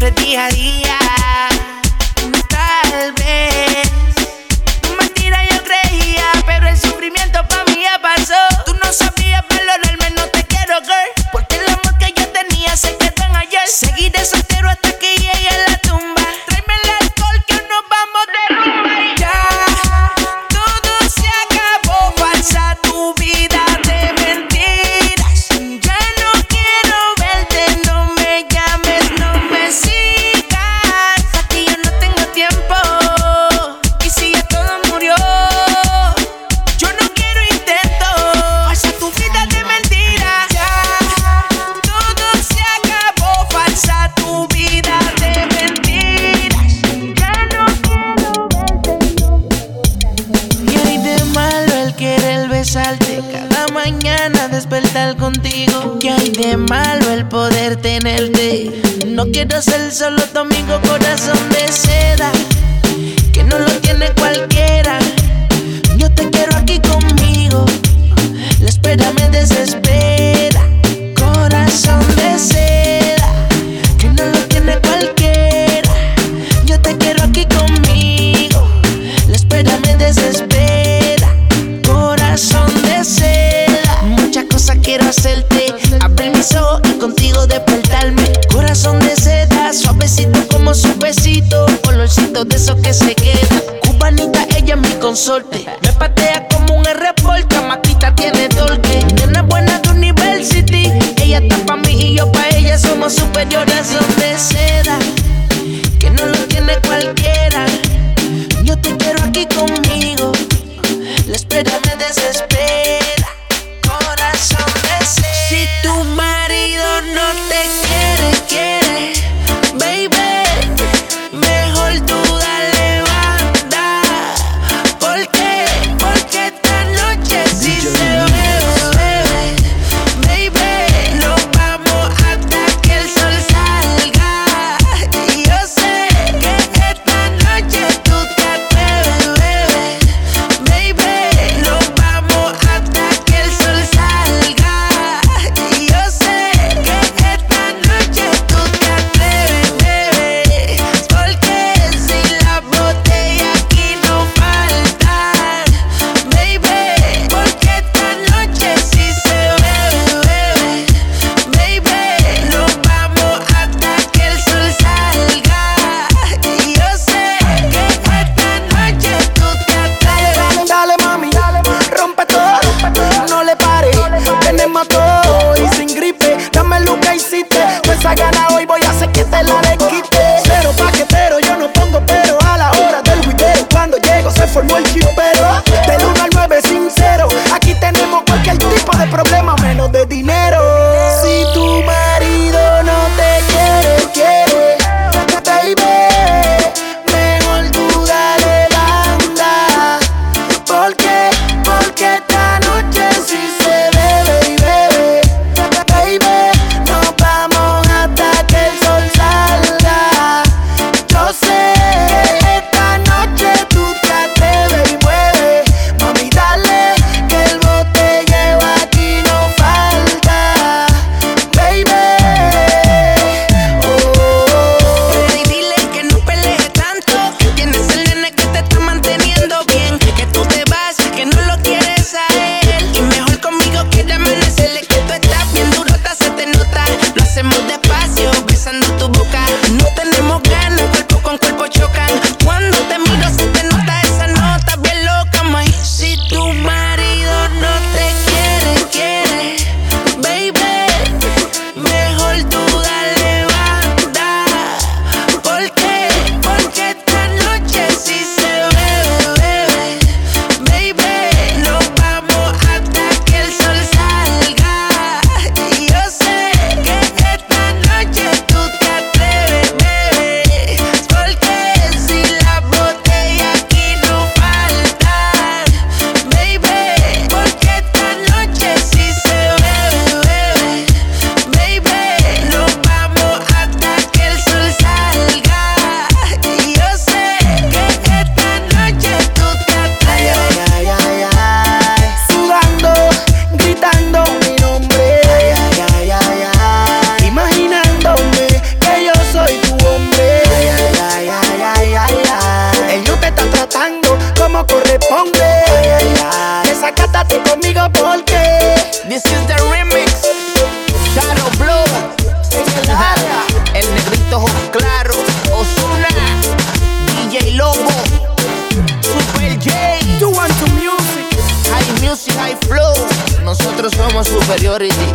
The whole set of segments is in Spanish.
sufres día a día. No quiero ser solo tu amigo, le como corresponde. Desacatate conmigo porque. This is the remix. Shadow Blow. El negrito ojos claro. Osuna. DJ Lobo. Super J. You want music. High music, high flow. Nosotros somos superiority.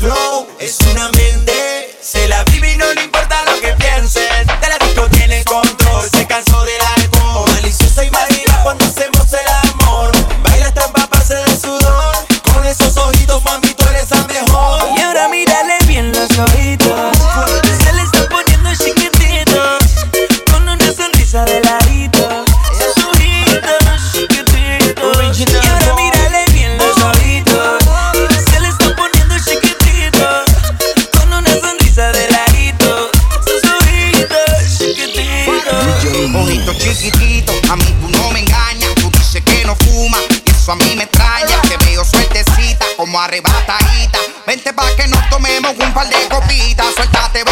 flow es una mente Te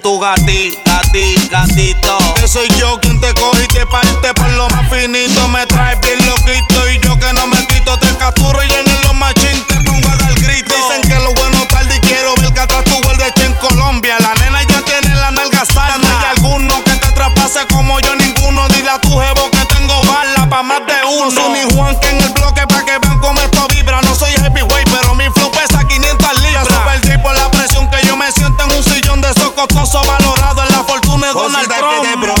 tu gatita, gatito. Que soy yo de Donald Trump. que te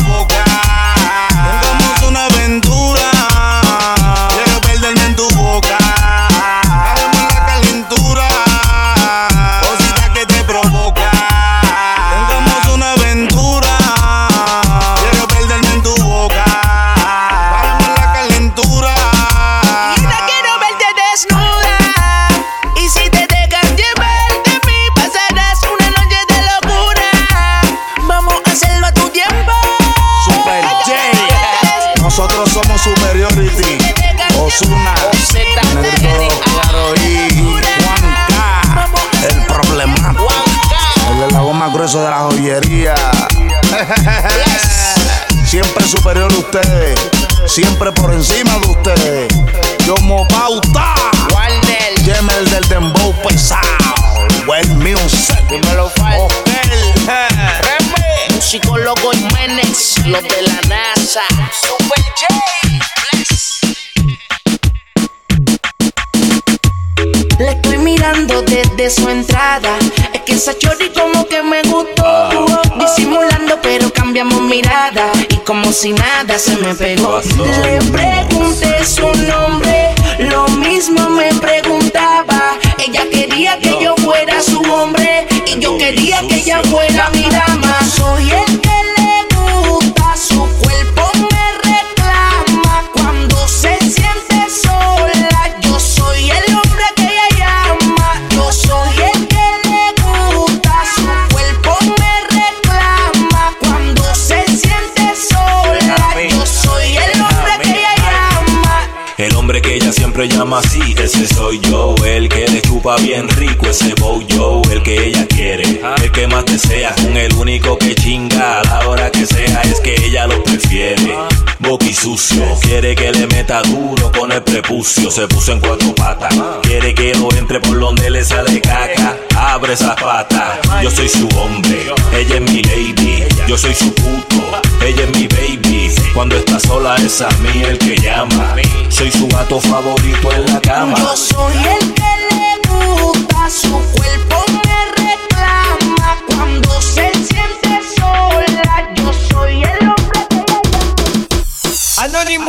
de la goma grueso de la joyería. Siempre superior a ustedes. Siempre por encima de ustedes. Yo mo pauta. Warner, Gemel del dembow pesado. Well music. dímelo, Fal. Okel. Psicólogo Jiménez, los de la NASA. Super J. La estoy mirando desde su entrada. Es que esa chori como que me gustó. Disimulando, pero cambiamos mirada. Y como si nada se me pegó. Le pregunté su nombre. Lo mismo me preguntaba. Ella quería que yo fuera su hombre. Y yo quería que ella fuera mi dama. Soy el que siempre llama así, ese soy yo. El que le chupa bien rico, ese bow yo. El que ella quiere, el que más desea. Con el único que chinga a la hora que sea, es que ella lo prefiere. Boqui quiere que le meta duro con el prepucio. Se puso en cuatro patas, quiere que lo entre por donde le sale caca. Abre esa pata, yo soy su hombre, ella es mi lady. Yo soy su puto, ella es mi baby. Cuando está sola es a mí el que llama. Soy su gato favorito en la cama. Yo soy el que le gusta, su cuerpo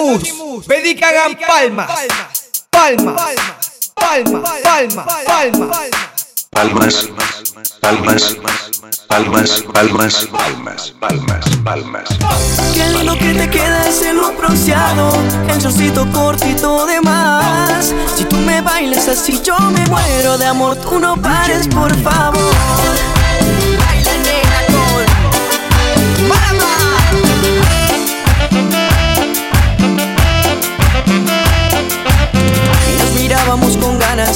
Anonymous, pedí que hagan palmas. Palmas. Palmas. Palmas. Palmas. palmas, palmas, palmas, palmas, palmas, palmas, palmas. Qué lindo que te queda ese look bronceado El shortcito cortito de más Si tú me bailas así yo me muero de amor Tú no pares por favor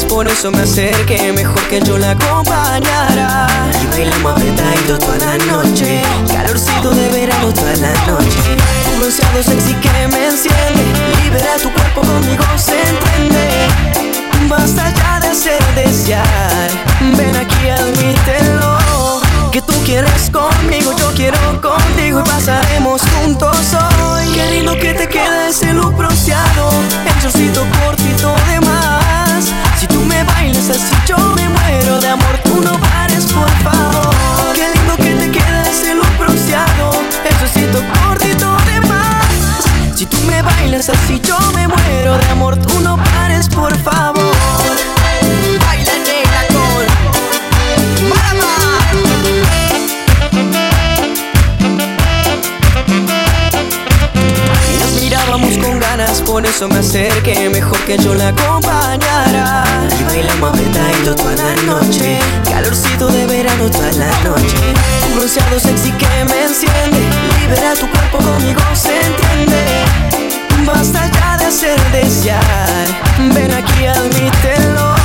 por eso me acerqué Mejor que yo la acompañara. Y bailamos apretadito toda la noche Calorcito de verano toda la noche. Un bronceado sexy que me enciende Libera tu cuerpo conmigo, se entiende. Basta ya de hacer desear Ven aquí, admítelo. Que tú quieres conmigo, yo quiero contigo Y pasaremos juntos hoy. Qué lindo que te queda ese look bronceado El shortcito cortito de tú me bailas así yo me muero de amor. Tú no pares, por favor. Qué lindo que te queda ese look bronceado. El shortcito cortito de más. Si tú me bailas así yo me muero de amor. Tú no pares, por favor. Baila nena con Marama mirábamos con ganas, por eso me acerqué. Mejor que yo la acompañara bailamos apretadito toda la noche. Calorcito de verano toda la noche. Un bronceado sexy que me enciende. Libera tu cuerpo conmigo, se entiende. Basta ya de hacer desear. Ven aquí, admítelo.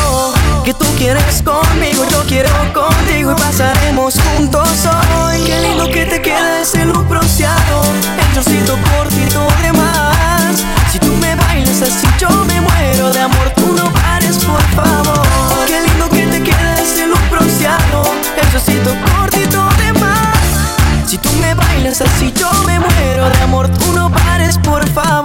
Que tú quieres conmigo, yo quiero contigo Y pasaremos juntos hoy si yo me muero de amor? Tú no pares, por favor.